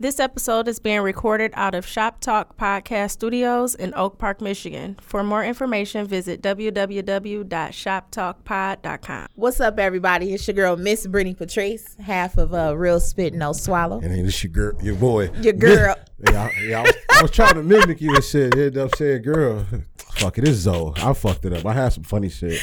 This episode is being recorded out of Shop Talk Podcast Studios in Oak Park, Michigan. For more information, visit www.shoptalkpod.com. What's up, everybody? It's your girl, Miss Brittany Patrice, half of uh, Real Spit No Swallow. And it's your girl, your boy. Your girl. yeah, I, yeah I, was, I was trying to mimic you and shit. Ended up saying girl. Fuck it, it's Zoe. I fucked it up. I had some funny shit.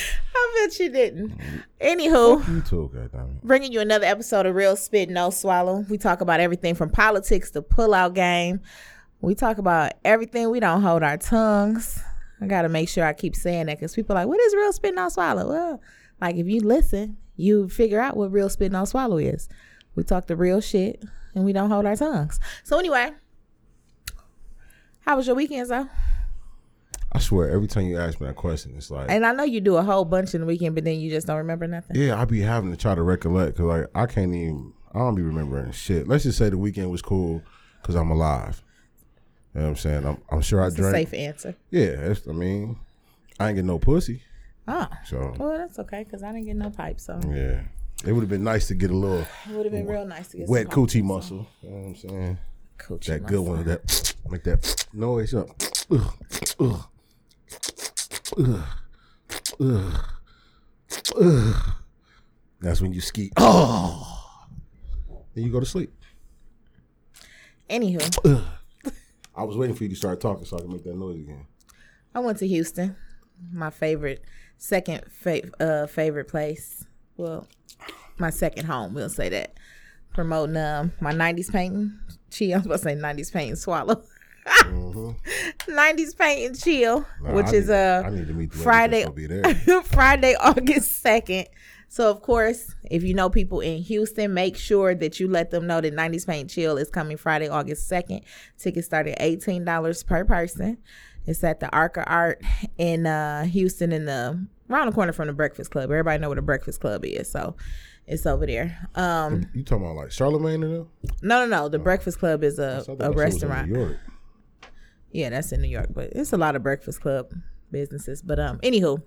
Bet you didn't. Mm-hmm. Anywho, You too, goddamn. bringing you another episode of Real Spit No Swallow. We talk about everything from politics to pull-out game. We talk about everything. We don't hold our tongues. I gotta make sure I keep saying that because people are like, what is Real Spit No Swallow? Well, like if you listen, you figure out what Real Spit No Swallow is. We talk the real shit and we don't hold our tongues. So anyway, how was your weekend, though? I swear, every time you ask me that question, it's like, And I know you do a whole bunch in the weekend, but then you just don't remember nothing. yeah, I be having to try to recollect because like I can't even. I don't be remembering shit. Let's just say the weekend was cool because I'm alive. You know what I'm saying? I'm, I'm sure I It's a drank. safe answer. Yeah, that's, I mean, I ain't get no pussy, Oh, so well, that's okay because I didn't get no pipe, so yeah. It would have been nice to get a little it would have been real nice to get wet coochie muscle. You know what I'm saying? coochie That good muscle. one, that make that noise up. Ugh, ugh, ugh, ugh, ugh. That's when you ski. Oh, then you go to sleep. Anywho, I was waiting for you to start talking so I can make that noise again. I went to Houston, my favorite, second fa- uh, favorite place. Well, my second home. We'll say that. Promoting um my '90s painting. Chill. I was about to say '90s painting. Swallow. '90s Paint and Chill, Nah, which I is a uh I need to meet the lady Friday. that's gonna be there. Friday, August 2nd. So, of course, if you know people in Houston, make sure that you let them know that 90s Paint Chill is coming Friday, August 2nd. Tickets start at $18 per person. It's at the Arca Art in uh, Houston in the around the corner from the Breakfast Club. Everybody know what the Breakfast Club is. So, it's over there. Um, You talking about like Charlemagne and them? no, no, no. The Breakfast Club is a, a that shit was restaurant. Yeah, that's in New York, but it's a lot of Breakfast Club businesses. But um, anywho,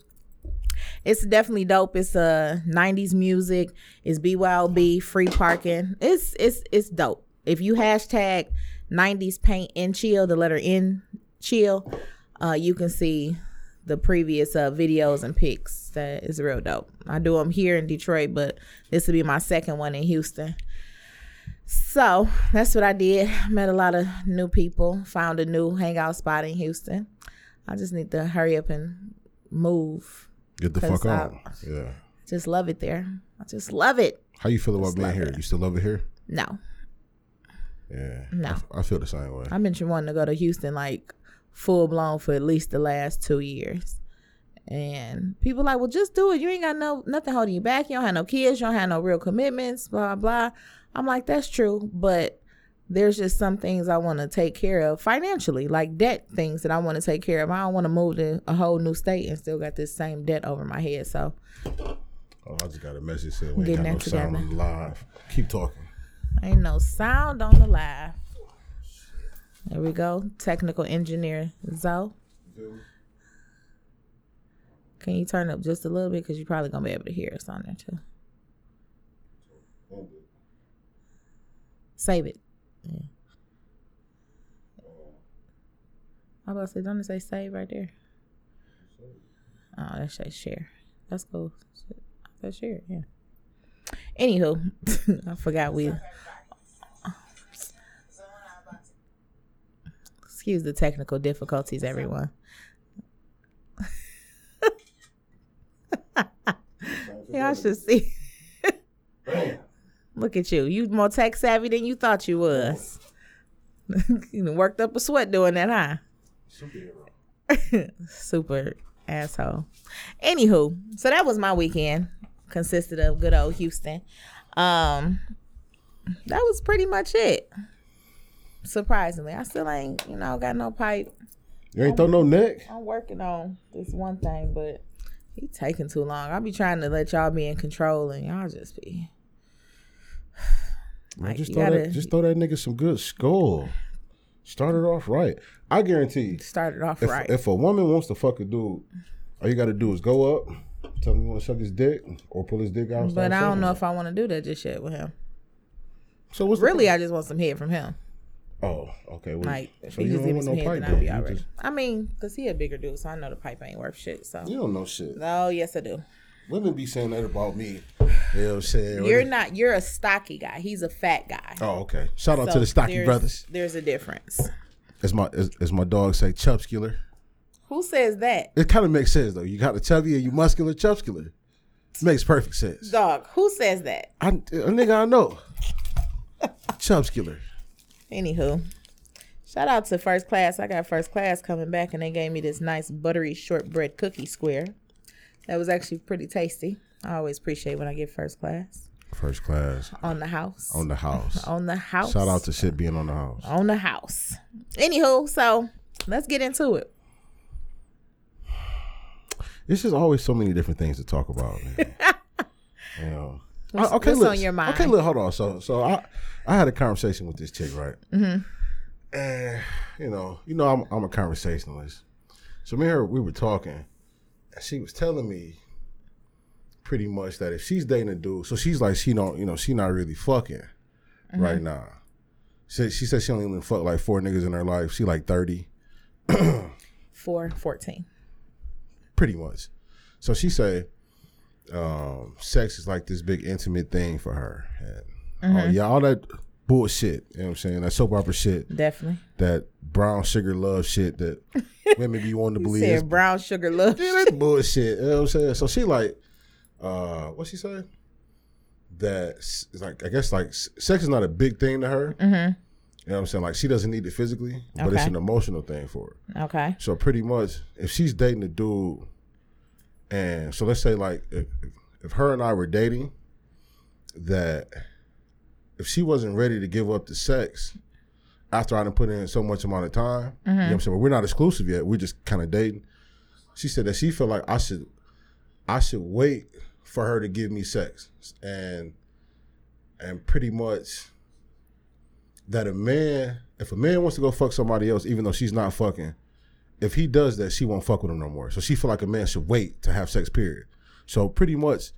it's definitely dope. It's uh '90s music. It's BYOB, free parking. It's it's it's dope. If you hashtag '90s paint and chill, the letter N chill, uh, you can see the previous uh videos and pics. That is real dope. I do them here in Detroit, but this will be my second one in Houston. So that's what I did. Met a lot of new people. Found a new hangout spot in Houston. I just need to hurry up and move. Get the fuck out. Yeah. Just love it there. I just love it. How you feel about Just being here? it. You still love it here? No, Yeah. No. I, I feel the same way. I've been wanting to go to Houston like full blown for at least the last two years. And people like, well, just do it. You ain't got no nothing holding you back. You don't have no kids. You don't have no real commitments. Blah blah. I'm like, that's true, but there's just some things I want to take care of financially, like debt things that I want to take care of. I don't want to move to a whole new state and still got this same debt over my head. So Oh, I just got a message saying we ain't Getting got no sound on the live. Keep talking. ain't no sound on the live. There we go. Technical engineer Zoe. Can you turn up just a little bit? Because you're probably going to be able to hear us on there too. Save it. Yeah. I was about to say, don't it say save right there? Oh, that says share. That's cool. That's share, yeah. Anywho, I forgot we. Excuse the technical difficulties, everyone. Y'all should see. Look at you. You more tech savvy than you thought you was. you worked up a sweat doing that, huh? Super asshole. Anywho, so that was my weekend. Consisted of good old Houston. Um that was pretty much it. Surprisingly. I still ain't, you know, got no pipe. You ain't throw no neck? I'm working on this one thing, but he taking too long. I'll be trying to let y'all be in control and y'all just be Man, just throw gotta- that just throw that nigga some good skull. Start it off right. I guarantee you, started off if, right. if a woman wants to fuck a dude, all you gotta do is go up, tell him you wanna suck his dick or pull his dick out. but I don't know it. if I want to do that just yet with him. So what's Really. I just want some head from him. Oh, okay. Well, Like if so he you just don't give me want some no head, pipe then I'll be alright. just- I mean, cause he a bigger dude, so I know the pipe ain't worth shit. So. You don't know shit. Oh yes, I do. Women be saying that about me. You know what I'm saying? You're not. You're a stocky guy. He's a fat guy. Oh, okay. Shout out So to the Stocky there's- brothers. There's a difference. As my as, as my dog say, chubscular. Who says that? It kind of makes sense though. You got the chubby and you muscular, chubscular. Makes perfect sense. Dog. Who says that? I, a nigga I know. chubscular. Anywho, shout out to first class. I got first class coming back, and they gave me this nice buttery shortbread cookie square. That was actually pretty tasty. I always appreciate when I get first class First class on the house. on the house. On the house. Shout out to shit being on the house. on the house. Anywho, so let's get into it. This is always so many different things to talk about. Man. you know. What's- I- okay, what's look, on your mind? Okay, look, hold on. So, so I, I had a conversation with this chick, right? Mm-hmm. And you know, you know, I'm, I'm a conversationalist. So me and her, we were talking, she was telling me pretty much that if she's dating a dude, so she's like, she don't, you know, she not really fucking Mm-hmm. right now. She, she said she only even fuck like four niggas in her life. She like thirty. Four fourteen. pretty much. So she said, um, sex is like this big intimate thing for her. And, Oh yeah, all that bullshit. You know what I'm saying? That soap opera shit, Definitely. that brown sugar love shit that women be wanting to believe. Said brown sugar love. yeah, that's bullshit. You know what I'm saying? So she like, uh, what she say? That it's like I guess like sex is not a big thing to her. Mm-hmm. You know what I'm saying? Like she doesn't need it physically, but it's an emotional thing for her. Okay. So pretty much, if she's dating a dude, and so let's say like if- if her and I were dating, that if she wasn't ready to give up the sex after I done put in so much amount of time, you know what I'm saying? But we're not exclusive yet. We're just kind of dating. She said that she felt like I should, I should wait for her to give me sex, and and pretty much that a man, if a man wants to go fuck somebody else, even though she's not fucking, if he does that, she won't fuck with him no more. So she feel like a man should wait to have sex. Period. So pretty much,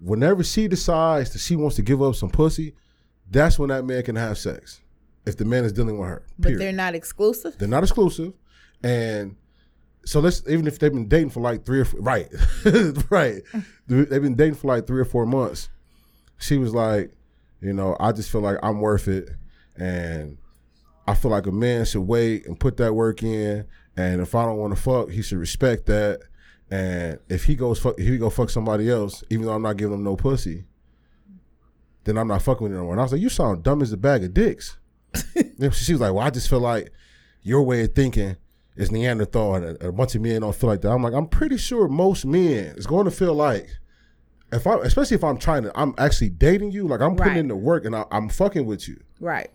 whenever she decides that she wants to give up some pussy, that's when that man can have sex. If the man is dealing with her, But they're not exclusive. They're not exclusive, and so let's even if they've been dating for like three or four, right, right, they've been dating for like three or four months. She was like, you know, I just feel like I'm worth it, and I feel like a man should wait and put that work in, and if I don't want to fuck, he should respect that. And if he goes fuck, if he go fuck somebody else, even though I'm not giving him no pussy, then I'm not fucking with him no more. And I was like, you sound dumb as a bag of dicks. She was like, well, I just feel like your way of thinking is Neanderthal, and a, a bunch of men don't feel like that. I'm like, I'm pretty sure most men is going to feel like, if I, especially if I'm trying to, I'm actually dating you, like I'm putting Right. in the work and I, I'm fucking with you, Right.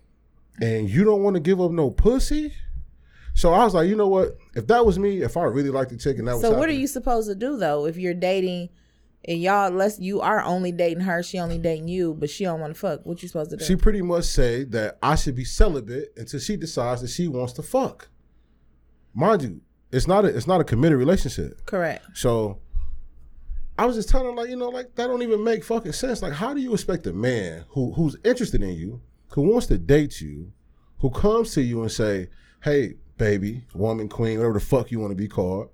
and you don't want to give up no pussy. So I was like, you know what? If that was me, if I really liked the chick and that was So what are you supposed to do though if you're dating and y'all unless you are only dating her, she only dating you, but she don't want to fuck? What you supposed to do? She pretty much say that I should be celibate until she decides that she wants to fuck. Mind you, it's not a it's not a committed relationship. Correct. So I was just telling her, like, you know, like that don't even make fucking sense. Like, how do you expect a man who who's interested in you, who wants to date you, who comes to you and say, Hey, baby, woman, queen, whatever the fuck you want to be called,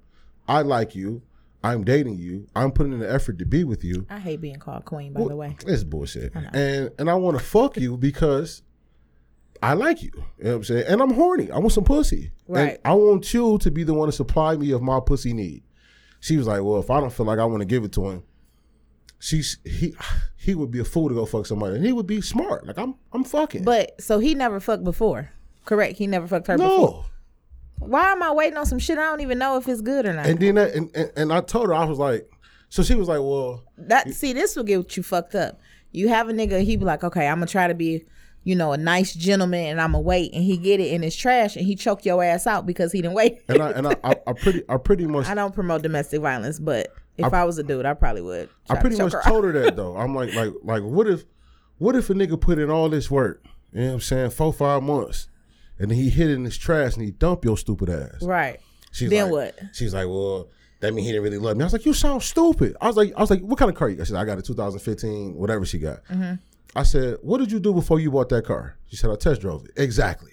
I like you, I'm dating you, I'm putting in the effort to be with you. I hate being called queen, by the way. It's bullshit. And and I want to fuck you because I like you. You know what I'm saying? And I'm horny. I want some pussy. And Right. I want you to be the one to supply me of my pussy need. She was like, Well, if I don't feel like I want to give it to him, she's he he would be a fool to go fuck somebody. And he would be smart. Like I'm I'm fucking. But so he never fucked before. Correct. He never fucked her before. Why am I waiting on some shit I don't even know if it's good or not? And then that, and, and, and I told her, I was like, so she was like, Well, that see, this will get you fucked up. You have a nigga, he be like, okay, I'm gonna try to be, you know, a nice gentleman, and I'm gonna wait, and he get it in his trash, and he choke your ass out because he didn't wait. and I and I, I, I pretty I pretty much I don't promote domestic violence, but if I, was a dude, I probably would. I try to pretty much her told her that though. I'm like, like, like, what if, what if a nigga put in all this work? You know what I'm saying? Four, five months, and then he hid in his trash and he dumped your stupid ass. right? She's Then like, what? She's like, well, that mean he didn't really love me. I was like, you sound stupid. I was like, I was like, what kind of car you got? She said, I got a 2015, whatever she got. Mm-hmm. I said, what did you do before you bought that car? She said, I test drove it. Exactly.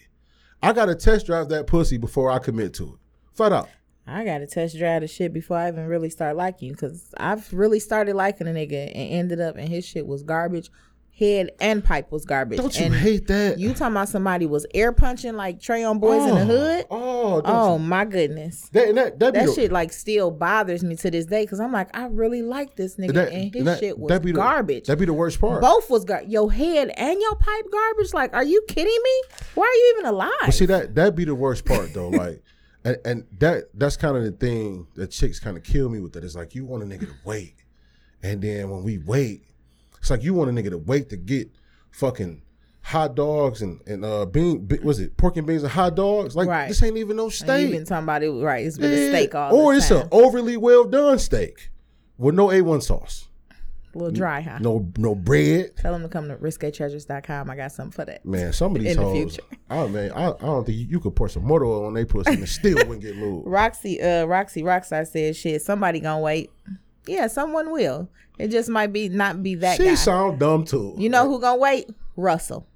I gotta test drive that pussy before I commit to it. Flat out. I gotta test drive the shit before I even really start liking you, cause I've really started liking a nigga and ended up and his shit was garbage. Head and pipe was garbage. Don't you and hate that? You talking about somebody was air punching like Trey on Boys in the oh, Hood? Oh, Oh you- my goodness. that, that, that, That shit like still bothers me to this day because I'm like, I really like this nigga that- and his that- shit was that be the- garbage. That be the worst part. Both was gar- your head and your pipe garbage. Like, are you kidding me? Why are you even alive? But see that that be the worst part though. Like, and, and that that's kind of the thing that chicks kind of kill me with. That it's like you want a nigga to wait, and then when we wait, it's like you want a nigga to wait to get fucking hot dogs and and uh bean be- was it pork and beans and hot dogs? Like Right. this ain't even no steak. Talking about right? It's been a steak all or it's an overly well done steak with no A one sauce, a little dry, huh? no no bread. Tell them to come to RisqueTreasures.com. I got something for that. Man, some of these In the hoes, future. oh man, I, I don't think you, you could pour some motor oil on they pussy and it still wouldn't get moved. Roxy, uh, Roxy Rockstar said, "Shit, somebody gonna wait. Yeah, someone will. It just might be not be that She guy. sound dumb too. you know who gonna wait? Russell,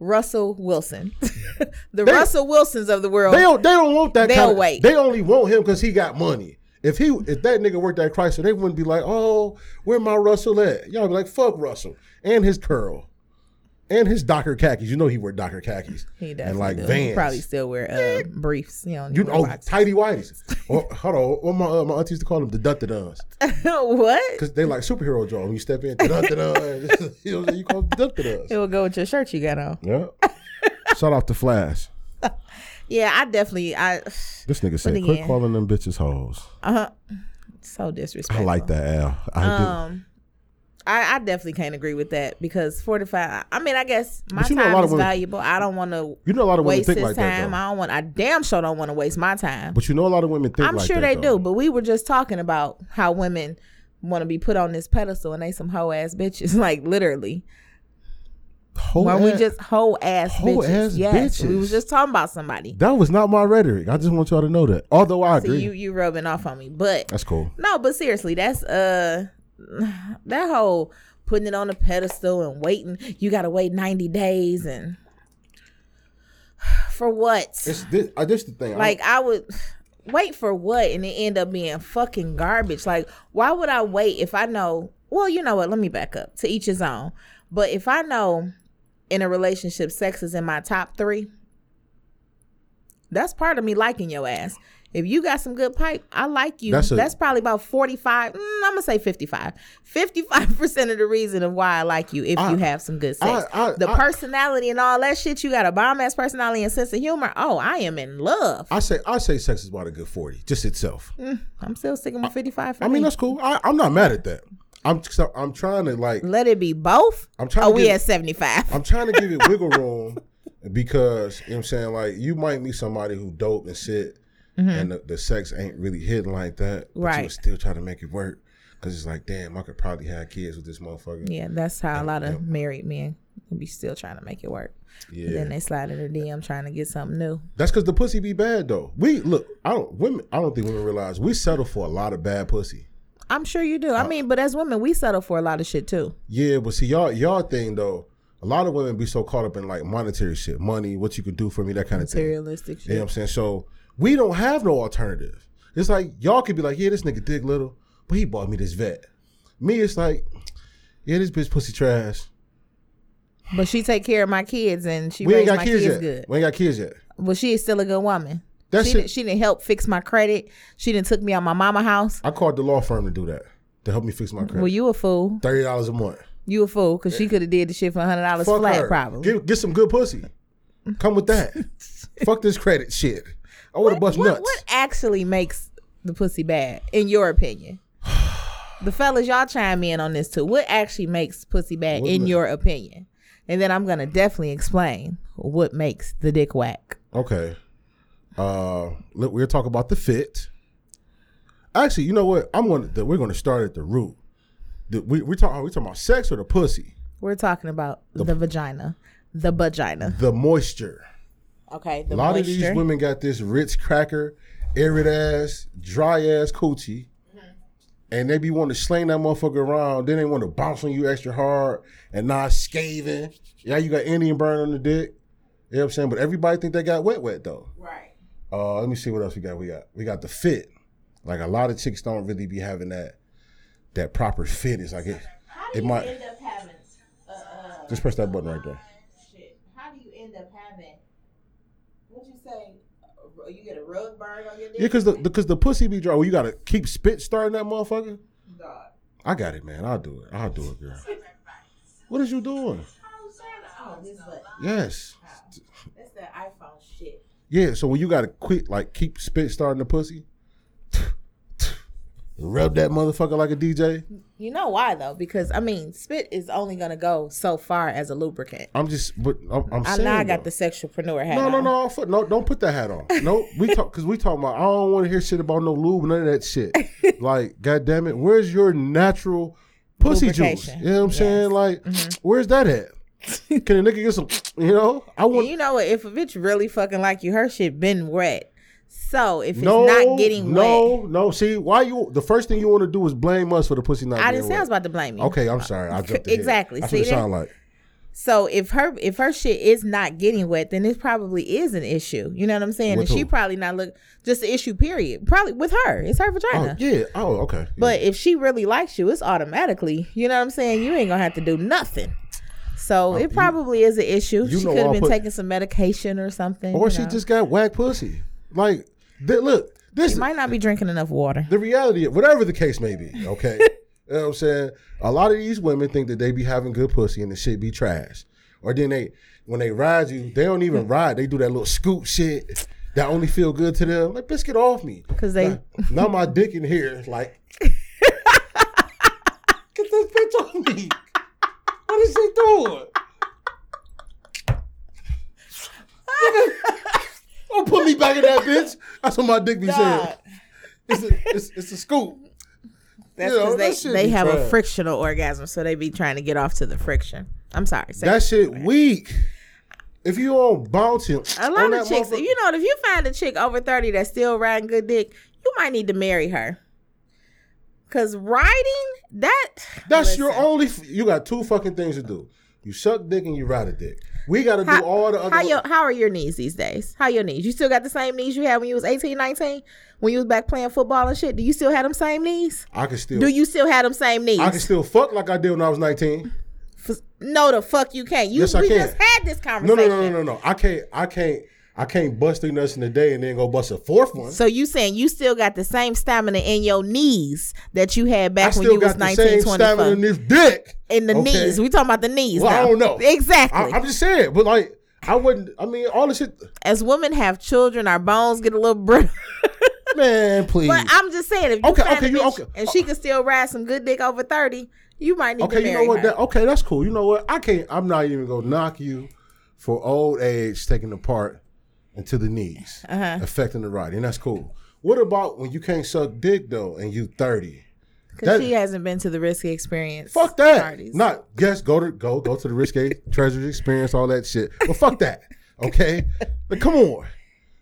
Russell Wilson, the They- Russell Wilsons of the world. They don't. They don't want that. They'll kind of, wait. They only want him because he got money. If he, if that nigga worked at Chrysler, they wouldn't be like, "Oh, where my Russell at?" Y'all be like, "Fuck Russell and his curl, and his Docker khakis." You know he wear Docker khakis he does and like do. Vans. He probably still wear uh, briefs. You know, you know, tidy whities. or, hold on, my uh, my auntie used to call them the dun duns what? because they like superhero draw. When you step in, dun dun you know, what you call dun It will go with your shirt you got on. Yeah. Shout out to Flash. Yeah, I definitely. I This nigga said, "Quit calling them bitches hoes." uh huh. So disrespectful. I like that, Al. I do. I, I definitely can't agree with that because forty-five. I mean, I guess my But you know a time is women- valuable. I don't want to You know a lot of women waste think like that, time. though. I don't want. I damn sure don't want to waste my time. But you know, a lot of women think. I'm like sure that, they though. do, but we were just talking about how women want to be put on this pedestal and they some hoe ass bitches, like literally. Whole When we just hoe ass Hoe bitches. ass yes, we bitches. was just talking about somebody. that was not my rhetoric. I just want y'all to know that. Although I So agree, you you rubbing off on me, but that's cool. No, but seriously, that's uh that whole putting it on a pedestal and waiting. You gotta wait ninety days and for what? It's this. Uh, this the thing. I- Like I would wait for what and it end up being fucking garbage. Like why would I wait if I know? Well, you know what? Let me back up. To each his own. But if I know in a relationship, sex is in my top three. That's part of me liking your ass. If you got some good pipe, I like you. That's That's, probably about 45. mm, I'm going to say 55. 55% of the reason of why I like you if I- you have some good sex. I- I- the personality and all that shit, you got a bomb ass personality and sense of humor. Oh, I am in love. I say I say sex is about a good forty, just itself. I'm still sticking with 55 for I mean me. that's cool. I, I'm not mad at that. I'm I'm trying to like Let it be both. I'm trying Oh, to we at 75. I'm trying to give it wiggle room because you know what I'm saying like you might meet somebody who dope and shit, Mm-hmm. and the, the sex ain't really hitting like that, but you Right. would still try to make it work because it's like damn, I could probably have kids with this motherfucker. Yeah, that's how a lot of married men be still trying to make it work. Yeah. Then they slide in the DM trying to get something new. That's because the pussy be bad though. We look, I don't women. I don't think women realize we settle for a lot of bad pussy. I'm sure you do. I mean, but as women, we settle for a lot of shit too. Yeah, but see y'all y'all thing though. A lot of women be so caught up in like monetary shit, money, what you can do for me, that kind of thing. Materialistic You know what I'm saying? So we don't have no alternative. It's like y'all could be like, yeah, this nigga dig little, but he bought me this vet. Me, it's like, yeah, this bitch pussy trash. But she take care of my kids and she we ain't got my kids kids, yet. good. We ain't got kids yet. But she is still a good woman. That she, shit- didn't, she didn't help fix my credit. She didn't took me out my mama house. I called the law firm to do that to help me fix my credit. Well, you a fool. Thirty dollars a month. You a fool because she could have did the shit for hundred dollars flat. her. Probably. Get, get some good pussy. Come with that. Fuck this credit shit. I would have bust what, nuts. what actually makes the pussy bad, in your opinion? the fellas, y'all chime in on this too. What actually makes pussy bad, What in your opinion? And then I'm gonna definitely explain what makes the dick whack. Okay. Uh, we're talking about the fit. Actually, you know what? I'm going to. We're going to start at the root. The, we we talking. We talking about sex or the pussy? We're talking about the, vagina, the vagina. The moisture. Okay, the A lot moisture. of these women got this Ritz cracker, arid ass, dry ass coochie, and they be wanting to sling that motherfucker around. Then they want to bounce on you extra hard and not scathing. Yeah, you got Indian burn on the dick. You know what I'm saying? But everybody think they got wet wet though. Right. Uh, let me see what else we got. We got we got the fit. Like a lot of chicks don't really be having that that proper fit. It's like it. How It might- up having? Uh, uh, Just press that button right there. Shit. How do you end up having? What'd you say? Uh, You get a rug burn on your dick? Yeah, because the because the pussy be dry. Well, you gotta keep spit starting that motherfucker. God. I got it, man. I'll do it. I'll do it, girl. What is you doing? Oh, this what? Yes. That's that iPhone shit. Yeah. So when you gotta quit, like keep spit starting the pussy. Rub that motherfucker like a DJ. You know why though? Because I mean, spit is only gonna go so far as a lubricant. I'm just, but I'm, I'm I saying. now I got though. the sexualpreneur hat. No, no, no, fuck- no! Don't put that hat on. No, we talk because we talking about. I don't want to hear shit about no lube, none of that shit. like, goddamn it, where's your natural pussy juice? You know what I'm saying? Like, mm-hmm. where's that at? Can a nigga get some? You know, I And want. you know what? If a bitch really fucking like you, her shit been wet. So if it's No, not getting no, wet, no. No. See, why you? The first thing you want to do is blame us for the pussy not. I didn't say I was about to blame you. Okay, I'm sorry. I jumped. Exactly. That's See what it that? sound like. So if her if her shit is not getting wet, then it probably is an issue. You know what I'm saying? With and she probably not look just an issue. Period. Probably with her. It's her vagina. Oh yeah. Oh okay. But if she really likes you, it's automatically. You know what I'm saying? You ain't gonna have to do nothing. So oh, it probably is an issue. She could have been put- taking some medication or something. or you she just got whack pussy. Like, look, this She might not be drinking enough water. the reality, whatever the case may be, okay? you know what I'm saying? A lot of these women think that they be having good pussy and the shit be trash. Or then they, when they ride you, they don't even ride. They do that little scoop shit that only feel good to them. Like, bitch, get off me. Cause they- Now, now my dick in here, like, get this bitch on me. What is she doing? Don't put me back in that bitch. That's what my dick be saying. It's a, it's, it's a scoop. That's You know, because that shit they, they be have a trash. frictional orgasm, so they be trying to get off to the friction. I'm sorry. say- That shit weak. If you on bouncing, a lot of chicks, you know, if you find a chick over 30 that's still riding good dick, you might need to marry her. Cause riding that that's your listen. only. f- You got two fucking things to do. You suck dick and you ride a dick. We got to do all the other. how, your, how are your knees these days? How your knees? You still got the same knees you had when you was 18, 19? When you was back playing football and shit? Do you still have them same knees? I can still. Do you still have them same knees? I can still fuck like I did when I was nineteen. No, the fuck you can't. You Yes, I we can. just had this No, conversation. no, no, no, no, no. I can't. I can't. I can't bust three nuts in a day and then go bust a fourth one. So you saying you still got the same stamina in your knees that you had back when you was got the 19, same 20 stamina in this dick. in the okay? knees. We talking about the knees. Well, I don't know. Exactly. I, I'm just saying, but like, I wouldn't. I mean, all the shit. As women have children, our bones get a little brittle. Man, please. but I'm just saying, if you Okay, okay, you- bitch okay. and she can still ride some good dick over thirty, you might need Okay, to you marry know what? her. That, okay, that's cool. You know what? I can't. I'm not even gonna knock you for old age taking the part into the knees, Uh-huh. affecting the riding. That's cool. What about when you can't suck dick though, and you 30? Because she hasn't been to the risky experience. Fuck that. Parties. Not yes. Go to go go to the risque treasure experience, all that shit. But fuck that. Okay. Like, come on.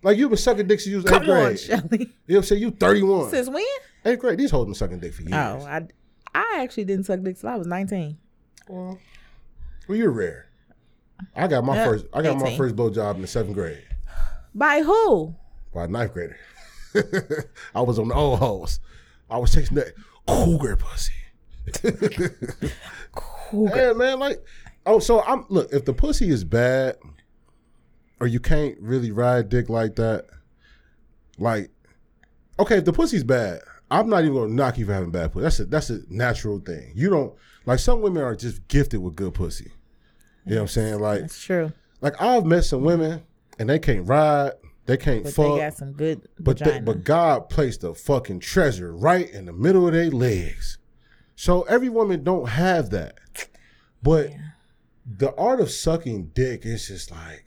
Like you've been sucking dick since you was eighth Come grade. on, Shelly. You know what I'm saying? You 31. Since when? eighth grade. These hoes been sucking dick for years. Oh, I, I actually didn't suck dick till I was nineteen. Well, well, you're rare. I got my Yeah, first. I got my 18. first blowjob in the seventh grade By who? by a ninth grader. I was on the old hoes. I was chasing that cougar pussy. Yeah, man. Like, oh, so I'm look. If the pussy is bad, or you can't really ride dick like that, like, okay, if the pussy's bad, I'm not even gonna knock you for having bad pussy. That's a that's a natural thing. You don't like some women are just gifted with good pussy. You know what I'm saying? Like, That's true. like I've met some women and they can't ride, they can't But fuck, they got some good but they, but God placed a fucking treasure right in the middle of their legs. So every woman don't have that. But the art of sucking dick is just like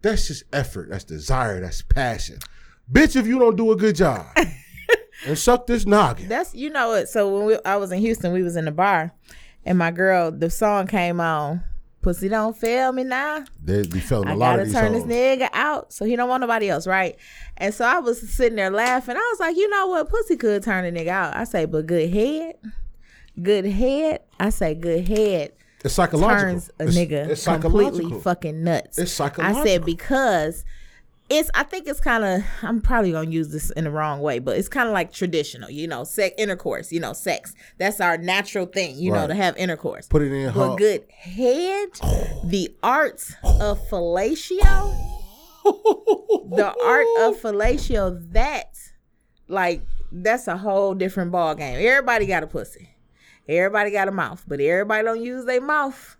that's just effort, that's desire, that's passion. Bitch, if you don't do a good job and suck this noggin. That's you know what. So when we, I was in Houston, we was in the bar, and my girl, the song came on. Pussy don't fail me now. They be feeling a I lot gotta of these turn this nigga out so he don't want nobody else, right? And so I was sitting there laughing. I was like, you know what? Pussy could turn a nigga out. I say, but good head, good head. I say, good head It's psychological. turns a It's- nigga it's completely fucking nuts. It's psychological. I said because it's I think it's kind of I'm probably gonna use this in the wrong way, but it's kind of like traditional, you know, sex intercourse, you know, sex. That's our natural thing, you know, to have intercourse. Put it in But her. good head, the arts of fellatio, the art of fellatio, that like that's a whole different ball game. Everybody got a pussy. Everybody got a mouth, but everybody don't use their mouth.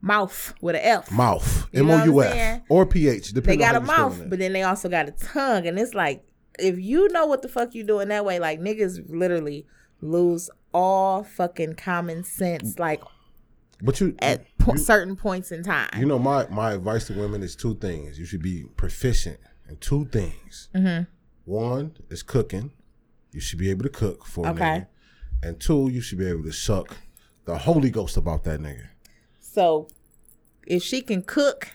Mouth with an F. mouth. M O U? F or P H. They got a mouth, but then they also got a tongue, and it's like if you know what the fuck you doing that way, like niggas literally lose all fucking common sense, like. But you, at po- you, certain points in time. you know, my my advice to women is two things. You should be proficient in two things. Mm-hmm. One is cooking. You should be able to cook for a nigga. And two, you should be able to suck the Holy Ghost about that nigga. So if she can cook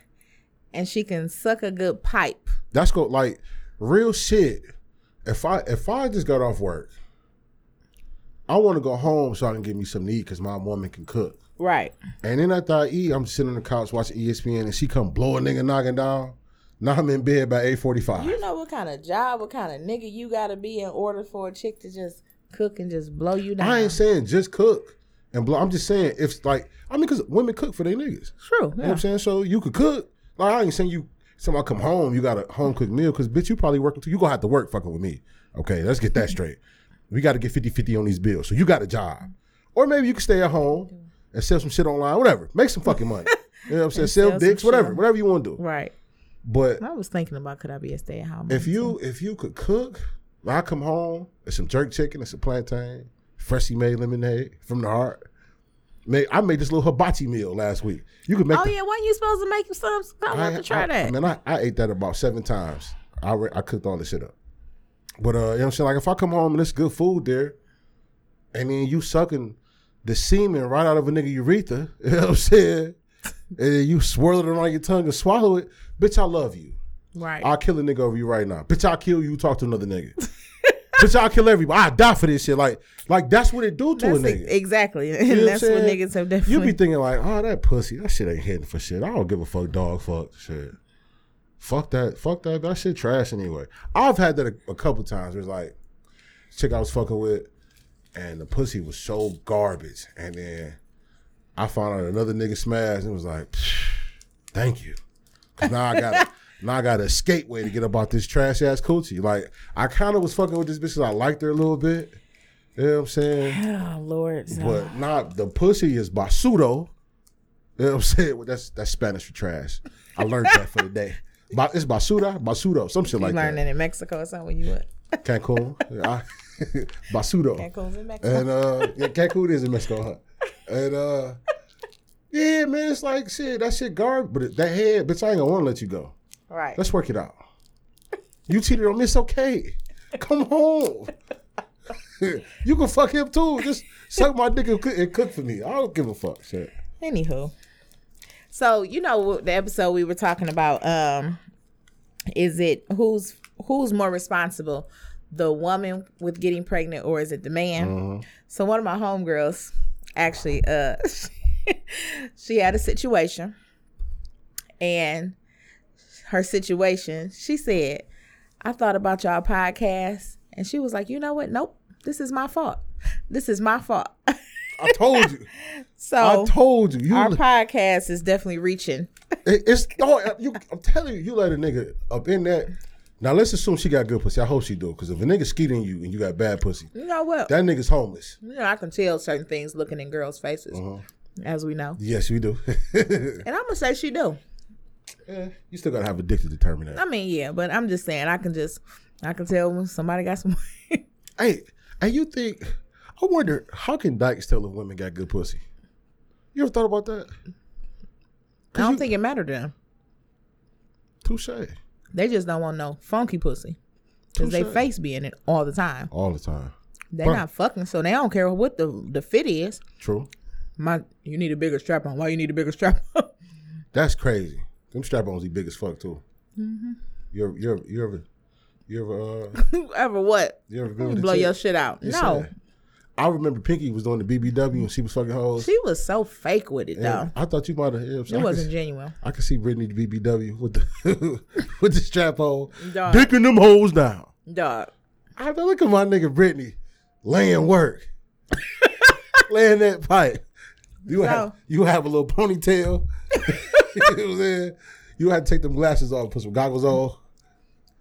and she can suck a good pipe, That's go like real shit. If I if I just got off work, I want to go home so I can get me some to eat because my woman can cook. right? And then after I eat, I'm sitting on the couch watching ESPN, and she come blow a nigga knocking down. Now I'm in bed by eight forty five. You know what kind of job, what kind of nigga you gotta be in order for a chick to just cook and just blow you down. I ain't saying just cook and blow. I'm just saying if like I mean, because women cook for their niggas. True. You know what I'm saying? So you could cook. Like I ain't saying you. Somebody come home, you got a home cooked meal because bitch, you probably working too. You gonna have to work fucking with me. Okay, let's get that straight. We got to get 50-50 on these bills. So you got a job, or maybe you can stay at home and sell some shit online, whatever. Make some fucking money. You know what I'm saying? Sell, sell dicks, whatever, shit. whatever you want to do. Right. But I was thinking about could I be a stay at home? if you if you could cook, I come home and some jerk chicken and some plantain, freshly made lemonade from the heart. Made, I made this little hibachi meal last week. You could make. Oh the- yeah, when you supposed to make some? I want to try I, that. I mean, I, I ate that about seven times. I re- I cooked all this shit up. But uh, you know what I'm saying? Like if I come home and there's good food there, and then you sucking the semen right out of a nigga urethra, you know what I'm saying? and you swirl it around your tongue and swallow it, bitch, I love you. right. I'll kill a nigga over you right now. Bitch, I'll kill you, talk to another nigga. Bitch, I'll kill everybody. I die for this shit. Like, like that's what it do to that's a nigga. exactly, and You know that's I'm what niggas have You be thinking like, oh, that pussy, that shit ain't hitting for shit. I don't give a fuck, dog. Fuck shit. Fuck that. Fuck that. That shit trash anyway. I've had that a, a couple times. Where it's like, chick I was fucking with, and the pussy was so garbage, and then I found out another nigga smashed, and it was like, thank you, cause now I got. Now I got a escape way to get about this trash ass coochie. Like I kind of was fucking with this bitch because I liked her a little bit. You know what I'm saying? oh Lord, But not the pussy is basudo. You know what I'm saying? Well, that's that's Spanish for trash. I learned that for the day. It's basuda, basudo, some shit you like that. You learned that in Mexico or something when you went. Cancun, I- basudo, Cancun's in Mexico. and uh, yeah, Cancun is in Mexico, huh? And uh, yeah, man, it's like shit. That shit garbage, but that head, bitch, I ain't gonna want to let you go. Right. Let's work it out. You cheated on me, it's okay. Come home. you can fuck him too. Just suck my dick and cook, and cook for me. I don't give a fuck. Shit. Anywho, so you know the episode we were talking about. Um, is it who's who's more responsible, the woman with getting pregnant or is it the man? So one of my homegirls actually, uh, she had a situation, and her situation, she said, "I thought about y'all podcast," and she was like, "You know what? Nope, this is my fault. This is my fault." I told you. so I told you. You. our podcast is definitely reaching. it- it's. Oh, you, I'm telling you. You let a nigga up in that. Now let's assume she got good pussy. I hope she do. Because if a nigga skeeting you and you got bad pussy, You know what? that nigga's homeless. you know, I can tell certain things looking in girls' faces, Uh-huh. as we know. Yes, we do. And I'm gonna say she do. Yeah, you still gotta have a dick to determine that. I mean, yeah, but I'm just saying I can just I can tell when somebody got some. Hey, and you think? I wonder how can dykes tell if women got good pussy? You ever thought about that? I don't you- think it mattered to them. Touche. They just don't want no funky pussy because they face be in it all the time. All the time. They're Bruh. not fucking, so they don't care what the the fit is. True. My, you need a bigger strap on. Why you need a bigger strap on? That's crazy. Them strap-ons be big as fuck too. Mm-hmm. You ever, you ever, you ever, you ever, uh, Whoever what? you ever been Blow your shit out. No, I remember Pinky was doing the BBW and she was fucking hoes. She was so fake with it And though. I thought you might have. Yeah, so I It wasn't could, genuine. I could see Brittany the BBW with the with the strap on, Dog. dicking them hoes down. Dog. I thought, look at my nigga Brittany laying work, laying that pipe. You have you have a little ponytail. you know what I'm saying? You had to take them glasses off, put some goggles on,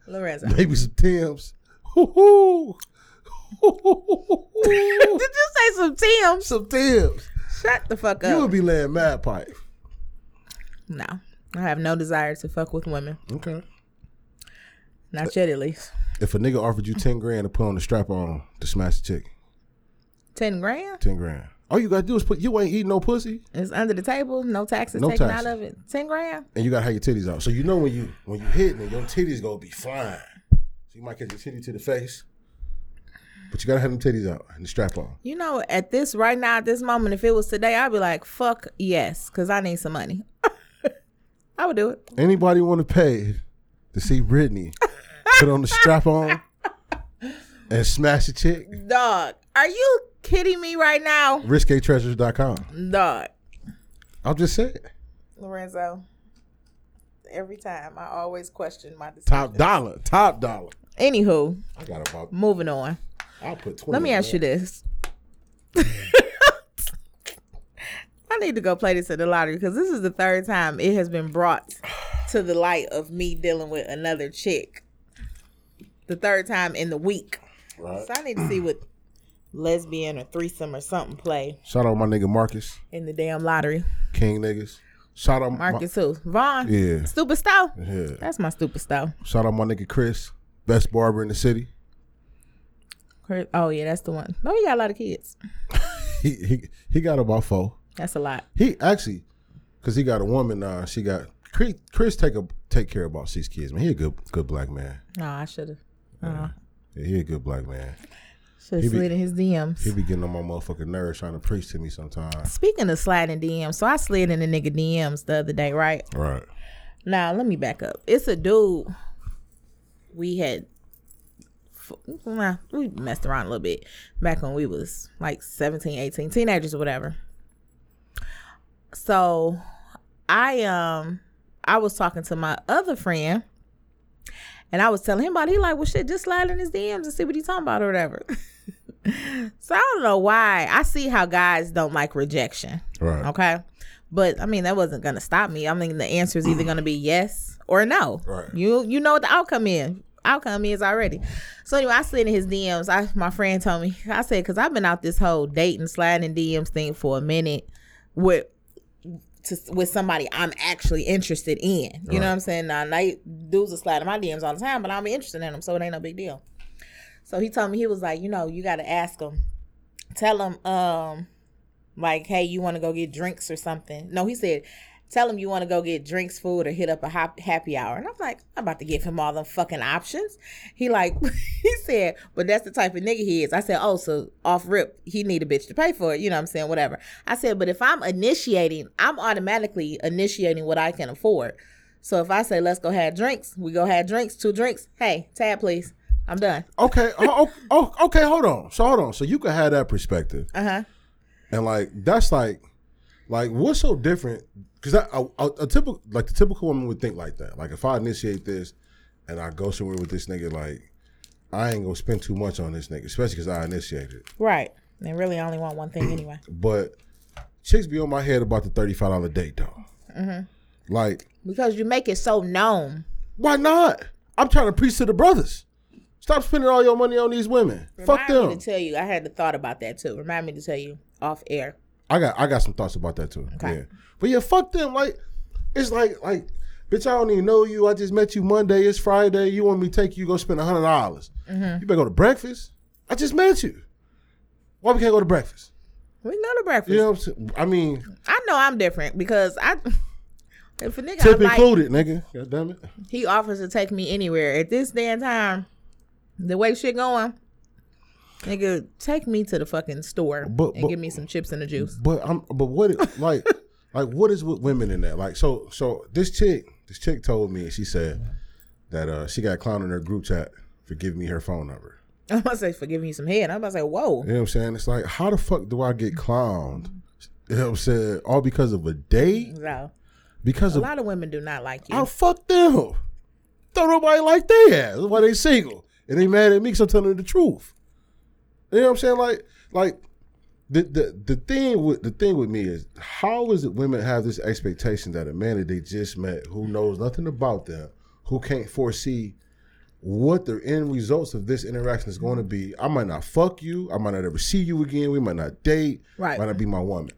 Lorenzo. maybe some Tims. Hoo-hoo. Did you say some Tim's? some Tims. Shut the fuck up. You would be laying mad pipe. no. I have no desire to fuck with women. Okay. Not yet at least. If a nigga offered you ten grand to put on the strap on to smash the chick, Ten grand? ten grand. All you gotta do is put you ain't eating no pussy It's under the table, no taxes No taken taxes. out of it. Ten grand? and you gotta have your titties out. So you know when you when you hit and your titties gonna be flying. So you might catch your titty to the face. But you gotta have them titties out and the strap on. You know, at this right now, at this moment, if it was today, I'd be like, fuck yes, because I need some money. I would do it. Anybody wanna pay to see Brittany put on the strap on and smash a chick? Dog, are you kidding me right now? RisqueTreasures.com. Dog. I'm just saying. Lorenzo, every time I always question my decision. Top dollar. Top dollar. Anywho, I got about moving on. I'll put twenty. Let me ask you this. I need to go play this at the lottery because this is the third time it has been brought to the light of me dealing with another chick. The third time in the week. Right. So I need to see what lesbian or threesome or something play Shout out my nigga Marcus. in the damn lottery. King niggas. Shout out my- Marcus who? Vaughn? Yeah. Stupid style. Yeah. That's my stupid style. Shout out my nigga Chris. Best barber in the city. Chris- Oh yeah, that's the one. No, he got a lot of kids. He he he got about four. That's a lot. He actually, cause he got a woman. Uh, she got Chris. Chris take a take care about six kids. Man, he a good good black man. No, I should have. Uh, Yeah, he a good black man. Should He have slid in his DMs. He be getting on my motherfucking nerves trying to preach to me sometimes. Speaking of sliding DMs, so I slid in the nigga DMs the other day, right? Right. Now let me back up. It's a dude. We had, we messed around a little bit back when we was like 17, 18, teenagers or whatever. So, I um, I was talking to my other friend, and I was telling him about. It. He like, well, shit, just slide in his DMs and see what he's talking about or whatever. so I don't know why. I see how guys don't like rejection. Right. Okay. But I mean that wasn't gonna stop me. I mean the answer is either gonna be yes or no. Right. You you know what the outcome is. Outcome is already. So anyway, I slid in his DMs. I my friend told me. I said because I've been out this whole dating sliding DMs thing for a minute with to, with somebody I'm actually interested in. You know what I'm saying? Now, night dudes are sliding my DMs all the time, but I'm interested in them, so it ain't no big deal. So he told me he was like, you know, you got to ask him, tell him, um, like, hey, you want to go get drinks or something? No, he said, tell him you want to go get drinks, food, or hit up a hop- happy hour. And I'm like, I'm about to give him all them fucking options. He like, he said, but that's the type of nigga he is. I said, oh, so off rip, he need a bitch to pay for it. You know what I'm saying? Whatever. I said, but if I'm initiating, I'm automatically initiating what I can afford. So if I say, let's go have drinks, we go have drinks, two drinks. Hey, tab, please. I'm done. Okay. oh, oh, oh, okay. Hold on. So hold on. So you could have that perspective, Uh huh. and like that's like, like what's so different? Because a, a, a typical like the typical woman would think like that. Like if I initiate this, and I go somewhere with this nigga, like I ain't gonna spend too much on this nigga, especially because I initiated. Right. They really only want one thing anyway. But chicks be on my head about the thirty five dollar date though. Mm-hmm. Like Because you make it so known. why not? I'm trying to preach to the brothers. Stop spending all your money on these women. Fuck Remind me them. to tell you, I had the thought about that too. Remind me to tell you off air. I got I got some thoughts about that too. Okay. Yeah. But yeah, fuck them. Like it's like like bitch, I don't even know you. I just met you Monday. It's Friday. You want me to take you go spend a hundred dollars? Mm-hmm. You better go to breakfast. I just met you. Why we can't go to breakfast? We go to breakfast. You know what I'm saying? I mean, I know I'm different because I. If a nigga I tip like, included, nigga. God damn it. he offers to take me anywhere at this damn time, the way shit going, nigga, take me to the fucking store But- and but- give me some chips and a juice. But I'm but what like like what is with women in that? Like so so this chick this chick told me she said that uh she got clowned in her group chat for giving me her phone number. I'm about to say for giving you some head. I'm about to say, whoa. You know what I'm saying? It's like, how the fuck do I get clowned? You know what I'm saying? All because of a date? So, Because a of lot of women do not like you. I fuck them. Don't nobody like they ass. That's why they single. And they mad at me because I'm telling them the truth. You know what I'm saying? Like, like the, the the thing with the thing with me is how is it women have this expectation that a man that they just met who knows nothing about them, who can't foresee what the end results of this interaction is going to be. I might not fuck you. I might not ever see you again. We might not date. Right. Might not be my woman.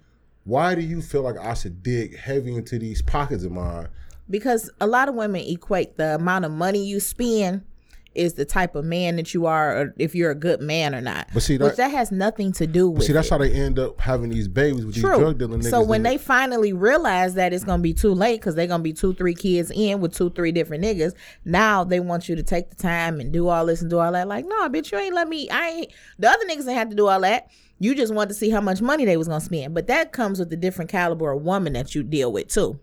Why do you feel like I should dig heavy into these pockets of mine? because a lot of women equate the amount of money you spend is the type of man that you are, or if you're a good man or not. But see, which that- that has nothing to do with. See, that's it. how they end up having these babies with these drug dealing niggas. So when that- they finally realize that it's gonna be too late because they're gonna be two, three kids in with two, three different niggas. Now they want you to take the time and do all this and do all that. Like, no, bitch, you ain't let me. I ain't. The other niggas ain't had to do all that. You just wanted to see how much money they was gonna spend. But that comes with the different caliber of woman that you deal with too.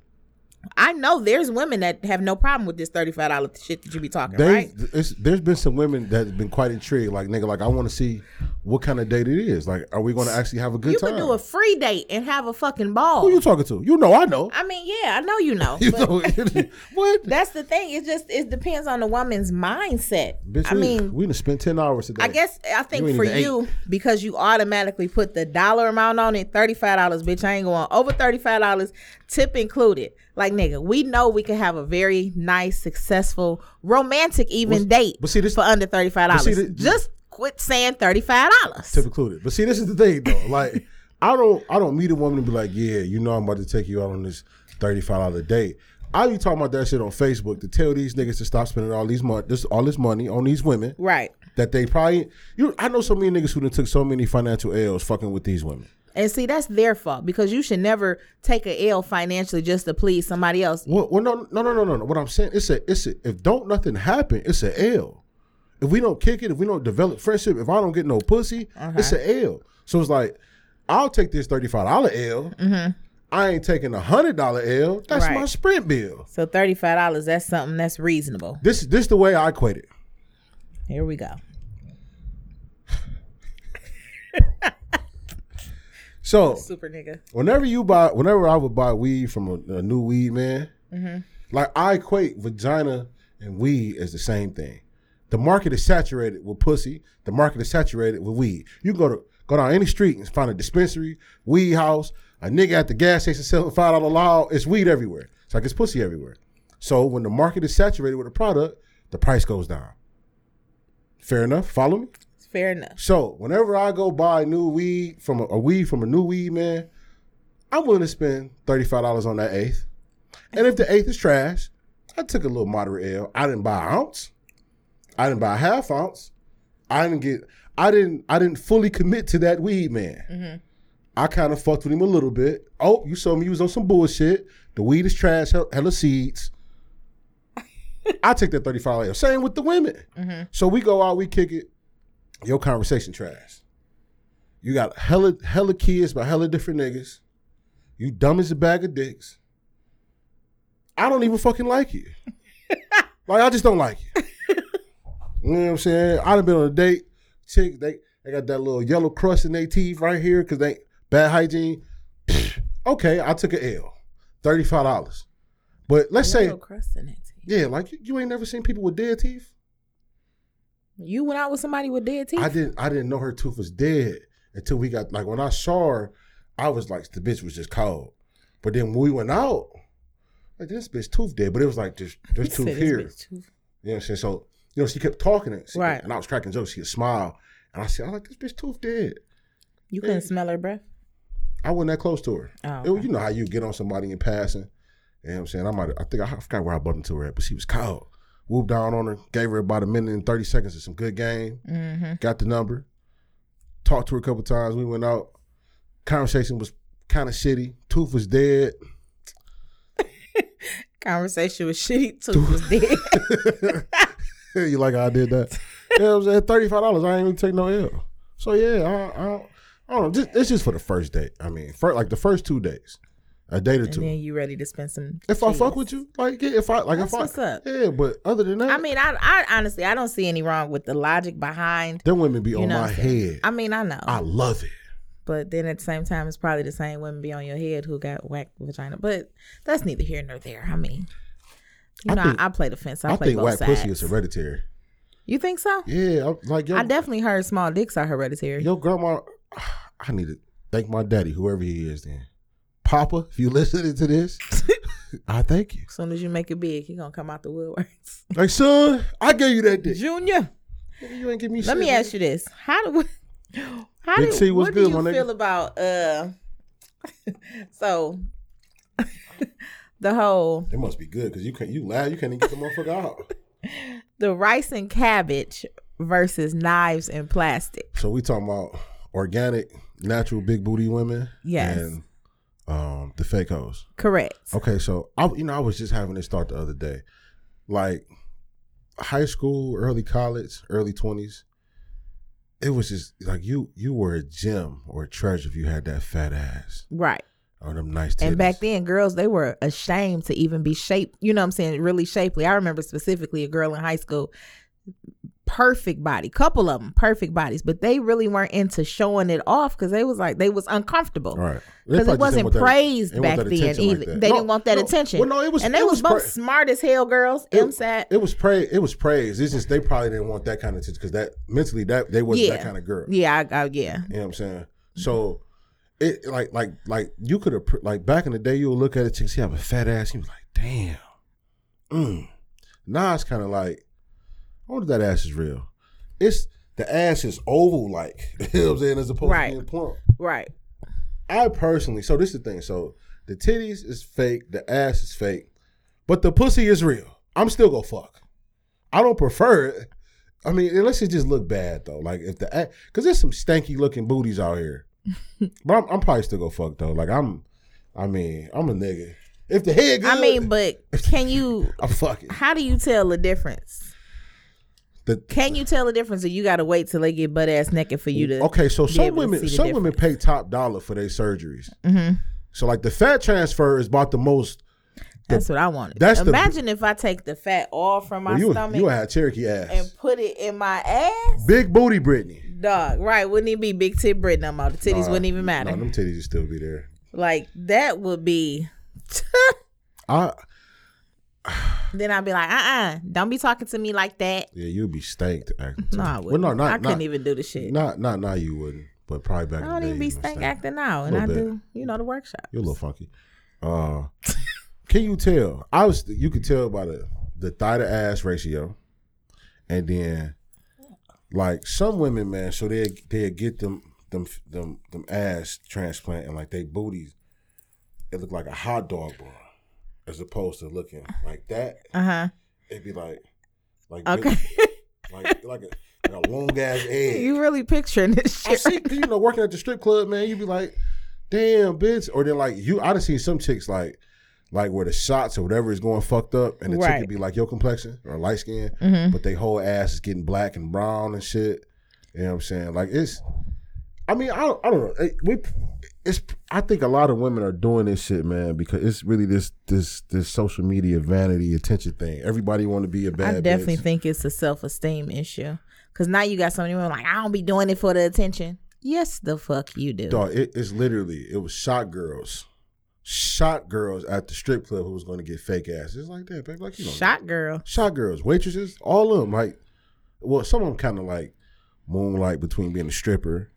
I know there's women that have no problem with this thirty five dollar shit that you be talking, they, right? it's, there's been some women that have been quite intrigued. Like nigga, like I want to see what kind of date it is. Like, are we going to actually have a good You time? could do a free date and have a fucking ball. Who you talking to? You know, I know. I mean, yeah, I know you know. You know what? That's the thing. It just it depends on the woman's mindset. Bitch, I we, mean, we to spend ten hours today. I guess I think You for you because you automatically put the dollar amount on it, thirty five dollars. Bitch, I ain't going over thirty five dollars, tip included. Like nigga, we know we can have a very nice, successful, romantic even date. but see, this- for under thirty five dollars. Just quit saying thirty five dollars. tip included. But see, this is the thing though. Like, I don't, I don't meet a woman and be like, yeah, you know, I'm about to take you out on this thirty five dollar date. I be talking about that shit on Facebook to tell these niggas to stop spending all these money, this all this money on these women Right. that they probably. You, I know so many niggas who done took so many financial L's fucking with these women. And see, that's their fault because you should never take a L financially just to please somebody else. Well, well, no, no, no, no, no. What I'm saying, it's a, it's a. If don't nothing happen, it's a L. If we don't kick it, if we don't develop friendship, if I don't get no pussy, uh-huh. it's a L. So it's like, I'll take this thirty five dollar L. Mm-hmm. I ain't taking a hundred dollar L. That's Right. my sprint bill. So thirty five dollars, that's something that's reasonable. This, this the way I equate it. Here we go. So Super nigga. whenever you buy, whenever I would buy weed from a, a new weed man, Mm-hmm. like I equate vagina and weed as the same thing. The market is saturated with pussy. The market is saturated with weed. You go to go down any street and find a dispensary, weed house, a nigga at the gas station selling five dollar law. It's weed everywhere. It's like it's pussy everywhere. So when the market is saturated with a product, the price goes down. Fair enough. Follow me. Fair enough. So whenever I go buy new weed from a, a weed from a new weed man, I'm willing to spend thirty five dollars on that eighth. And if the eighth is trash, I took a little moderate L. I didn't buy an ounce. I didn't buy a half ounce. I didn't get. I didn't. I didn't fully commit to that weed man. Mm-hmm. I kind of fucked with him a little bit. Oh, you saw me. You was on some bullshit. The weed is trash. hell- Hella seeds. I take that thirty five L. Same with the women. Mm-hmm. So we go out. We kick it your conversation trash. You got hella hella kids by hella different niggas. You dumb as a bag of dicks. I don't even fucking like you. like I just don't like you. You know what I'm saying? I done been on a date. Chick, they they got that little yellow crust in their teeth right here because they bad hygiene. okay, I took an L, thirty five dollars. But let's say, crust in yeah, like you, you ain't never seen people with dead teeth. You went out with somebody with dead teeth. I didn't I didn't know her tooth was dead until we got like when I saw her, I was like the bitch was just cold. But then when we went out, like this bitch tooth dead, but it was like just there's He tooth said this here. tooth- You know what I'm saying? So you know she kept talking it, she- Right. And I was cracking jokes. She'd smile, and I said, "I like this bitch tooth dead." You couldn't smell her breath. I wasn't that close to her. Oh, It you know how you get on somebody in passing. You know what I'm saying? I might I think I, I forgot where I bumped into her at, but she was cold. Whooped down on her, gave her about a minute and 30 seconds of some good game. Mm-hmm. Got the number. Talked to her a couple times. We went out. Conversation was kind of shitty. Tooth was dead. Conversation was shitty. Tooth was dead. you like how I did that? yeah, it was at thirty five dollars. I ain't even take no L. So yeah, I, I, I don't know. Just, it's just for the first date. I mean, for like the first two days. A date or and two. then you ready to spend some. if I fuck with you, like yeah, if I like That's if I what's up. yeah, but other than that, I mean, I, I honestly, I don't see any wrong with the logic behind. them women be on know my what I'm saying? head. I mean, I know, I love it. but then at the same time, it's probably the same women be on your head who got whacked vagina. But that's neither here nor there. I mean, you I know, think- I, I play the fence. I, I play think both whack sides. pussy is hereditary. You think so? Yeah, I'm, like yo, I definitely heard small dicks are hereditary. Your grandma, I need to thank my daddy, whoever he is. Then, Papa, if you listening to this, I thank you. As soon as you make it big, he gonna come out the woodworks. Like, son, I gave you that dick. Junior, You ain't give me. let me ask you this: How do how Big do C, what's what good, do you my nigga? feel about uh? so the whole It must be good because you can't. You laugh. You can't even get the motherfucker out. the rice and cabbage versus knives and plastic. So we talking about organic, natural, big booty women. Yes. And um, the fake hoes. Correct. Okay, so I, you know, I was just having this thought the other day, like high school, early college, early twenties. It was just like you, you were a gem or a treasure if you had that fat ass Right. or them nice titties. And back then, girls, they were ashamed to even be shaped. You know what I'm saying? Really shapely. I remember specifically a girl in high school, perfect body, couple of them, perfect bodies, but they really weren't into showing it off because they was like, they was uncomfortable. All right, Because it wasn't didn't that- praised back then attention like either. they No, didn't want that no, attention. Well, no, it was and they it was, both pra- smart as hell girls. It- MSAT. It was praise. It was praise. It's just they probably didn't want that kind of attention because that mentally that they wasn't that kind of girl. yeah, I, I, yeah. You know what I'm saying? So it like like like you could have like back in the day you would look at a chick, she have a fat ass, you was like, damn. Mm. Now it's kind of like, I wonder if that ass is real. It's the ass is oval like, you know what I'm saying, as opposed Right. to being plump. Right. I personally, so this is the thing. So the titties is fake, the ass is fake, but the pussy is real. I'm still gonna fuck. I don't prefer it. I mean, unless it just look bad though. Like if the because there's some stanky looking booties out here, but I'm, I'm probably still gonna fuck though. Like I'm, I mean, I'm a nigga. If the head good, I mean, but can you, I'm fucking. how do you tell the difference? The, Can you tell the difference or you got to wait till they get butt ass naked for you to? okay, so some women, the some women pay top dollar for their surgeries. Mhm. So like the fat transfer is about the most. That's what I wanted. that's the- Imagine if I take the fat off from my Well, you stomach you had Cherokee ass, and put it in my ass. big booty Brittany. Dog, right? Wouldn't it be big tit Brit no more? The titties Nah, wouldn't even matter. No, them titties would still be there. like that would be. I then I'd be like, uh, uh-uh, uh, do not be talking to me like that. yeah, you'd be stanked acting. No, I wouldn't. no, not I couldn't not, even do the shit. not not now. You wouldn't, but probably back I in don't even be stank stank. acting now, and I bit. do, you know, the workshop. You're a little funky. Uh, can you tell? I was. You could tell by the the thigh to ass ratio, and then like some women, man. So they they get them them them them ass transplant and like they booties. It look like a hot dog bun, as opposed to looking like that. Uh huh. It'd be like like Okay. like like a, like a long ass egg. you really picturing this I shit? you know, working at the strip club, man, You'd be like, damn, bitch. Or then like you, I'd have seen some chicks like, like where the shots or whatever is going fucked up, and the chick Right. would be like your complexion or light skin, Mhm. but they whole ass is getting black and brown and shit. You know what I'm saying? Like it's, I mean, I don't, I don't know. We, it's, I think a lot of women are doing this shit, man, because it's really this, this, this social media vanity attention thing. Everybody want to be a bad. I definitely bitch. think it's a self esteem issue. Cause now you got so many women like, I don't be doing it for the attention. Yes, the fuck you do. Dog, it, it's literally it was shot girls, shot girls at the strip club who was going to get fake ass. It's like that, baby. Like you know, Shot girl. shot girls, waitresses, all of them. Like, well, some of them kind of like moonlight between being a stripper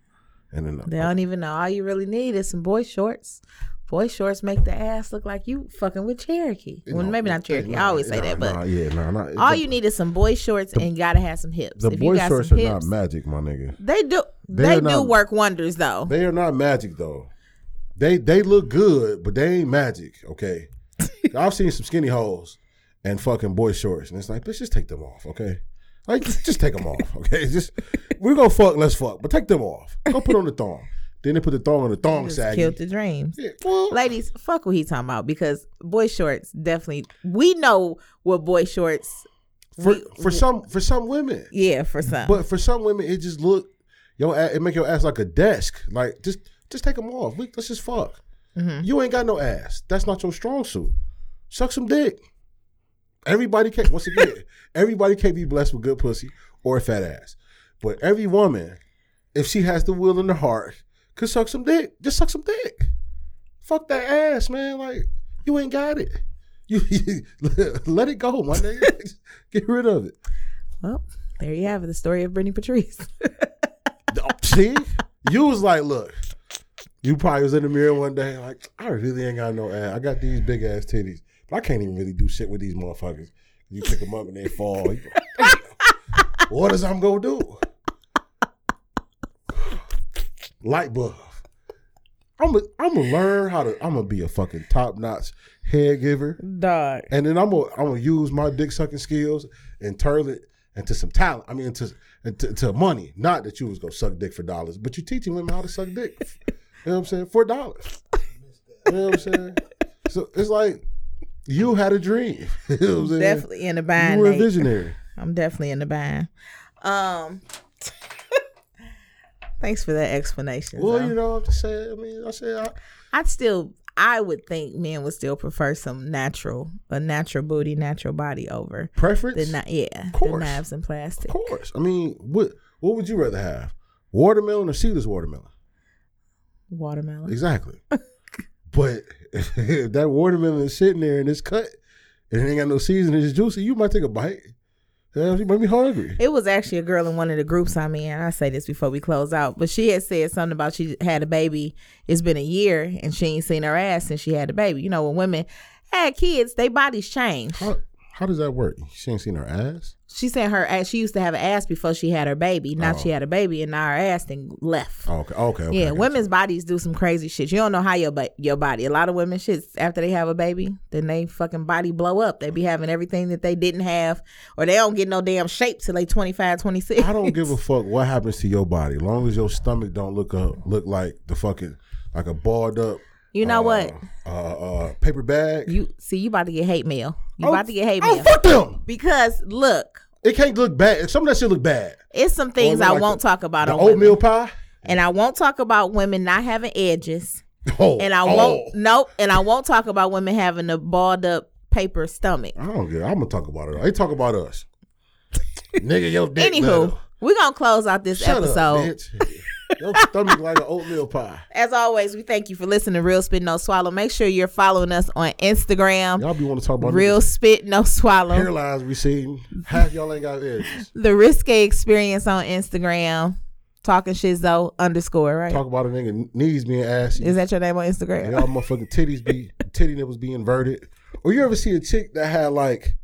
and then. They uh, don't even know. All you really need is some boy shorts. Boy shorts make the ass look like you fucking with Cherokee. Well, maybe not Cherokee. I always say that, but yeah, nah, all the, you need is some boy shorts and you gotta have some hips. the if boy you got shorts some are hips, not magic, my nigga. they do. They They, do not- work wonders though. They are not magic though. They they look good, but they ain't magic. Okay, I've seen some skinny hoes and fucking boy shorts, and it's like, bitch, just take them off, okay? Like, just, take them off, okay? Just we're gonna fuck, let's fuck, but take them off. Go put on the thong. Then they put the thong on the thong saggy. killed the dreams. Yeah, well, Ladies, fuck what he talking about because boy shorts definitely. We know what boy shorts. for we- for some for some women, Yeah, for some. but for some women, it just look your it make your ass like a desk. Like just just take them off. We, let's just fuck. Mm-hmm. You ain't got no ass. That's not your strong suit. Suck some dick. Everybody can't. Once again, everybody can't be blessed with good pussy or a fat ass. But every woman, if she has the will and the heart, could suck some dick. Just suck some dick. Fuck that ass, man. Like you ain't got it. You, let it go, my nigga. Get rid of it. Well, there you have it. The story of Brittany Patrice. See, you was like, look, you probably was in the mirror one day, like, I really ain't got no ass. I got these big ass titties, but I can't even really do shit with these motherfuckers. You pick them up and they fall. You go, "Damn, what is I'm gonna do? Light bulb. I'm gonna I'm gonna learn how to. I'm gonna be a fucking top notch head giver. Dog. And then I'm gonna I'm gonna use my dick sucking skills and turn it into some talent. I mean, into into, into money. Not that you was gonna suck dick for dollars, but you're teaching women how to suck dick. you know what I'm saying? For dollars. You know what I'm saying? So it's like you had a dream. you know I'm saying? Definitely in the bind. You were a visionary. I'm definitely in the bind. Um. thanks for that explanation. Well, though. you know, I'm just saying. I mean, I said, I, I'd still, I would think men would still prefer some natural, a natural booty, natural body over preference. the yeah, the course. knives and plastic. Of course. I mean, what what would you rather have? Watermelon or seedless watermelon? Watermelon. Exactly. but if that watermelon is sitting there and it's cut and it ain't got no seasoning, it's juicy, you might take a bite. Yeah, you might be hungry. It was actually a girl in one of the groups I'm in. I say this before we close out, but she had said something about she had a baby. It's been a year and she ain't seen her ass since she had a baby. You know, when women had kids, their bodies change. How, how does that work? She ain't seen her ass? She said her ass. She used to have an ass before she had her baby. Now Oh. she had a baby, and now her ass then left. Oh, okay, okay, okay. Yeah, women's bodies do some crazy shit. You don't know how your ba- your body. A lot of women shits after they have a baby, then they fucking body blow up. They be having everything that they didn't have, or they don't get no damn shape till they 25, 26. I don't give a fuck what happens to your body, long as your stomach don't look up, look like the fucking like a balled up. You know uh, what? Uh, uh, paper bag. You see, you about to get hate mail. You Oh, about to get hate Oh, mail fuck them! because look, It can't look bad. Some of that shit look bad. it's some things I like won't the- talk about The on women. oatmeal pie. and I won't talk about women not having edges. Oh, And I oh. won't nope. And I won't talk about women having a balled up paper stomach. I don't get. I'm gonna talk about it. They talk about us. Nigga, your dick. Anywho, better. we're gonna close out this Shut episode. up, bitch. Your stomach like an oatmeal pie. As always, we thank you for listening to Real Spit No Swallow. Make sure you're following us on Instagram. Y'all be want to talk about Real Spit No Swallow. hairlines receding. Half y'all ain't got edges. The Risque Experience on Instagram. Talking shit Zoe underscore, right? Talk about a nigga knees being assy. Is that your name on Instagram? y'all motherfucking titties be titty nipples be inverted. Or you ever see a chick that had like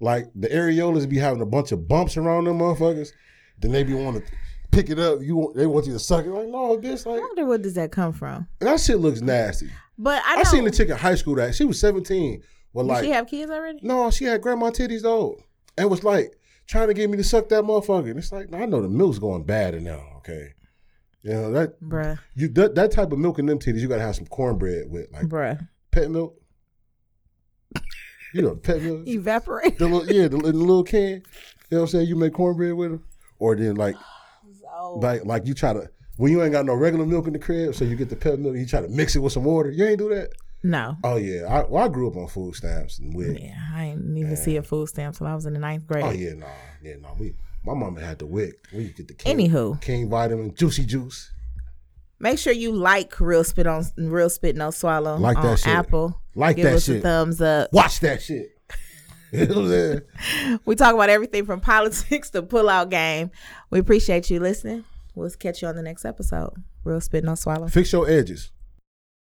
like the areolas be having a bunch of bumps around them motherfuckers? Then they be wanting to pick it up. You want, they want you to suck it. Like no, this I wonder where does that come from? And that shit looks nasty. But I, I seen the chick in high school that she was 17. Well, like she have kids already? No, she had grandma titties though, and was like trying to get me to suck that motherfucker. And it's like I know the milk's going bad in now. Okay, you know that Bruh, you that, that type of milk in them titties, you gotta have some cornbread with like bruh. pet milk. You know, pet milk. Evaporate. The little, yeah, the, the little can. You know what I'm saying? You make cornbread with them, or then like So, like like you try to when you ain't got no regular milk in the crib, so you get the pet milk. You try to mix it with some water. You ain't do that. no. Oh yeah, I, well, I grew up on food stamps and with. Yeah, I didn't even see a food stamp till I was in the ninth grade. Oh yeah, nah, yeah, nah. We, my mama had the WIC. We get the king, Anywho. king vitamin, juicy juice. Make sure you like Real Spit on Real Spit No Swallow Like that on shit. Apple. Like Give that us a shit. thumbs up. Watch that shit. you know what I'm saying? We talk about everything from politics to pull out game. We appreciate you listening. We'll catch you on the next episode. Real Spit No Swallow. Fix your edges.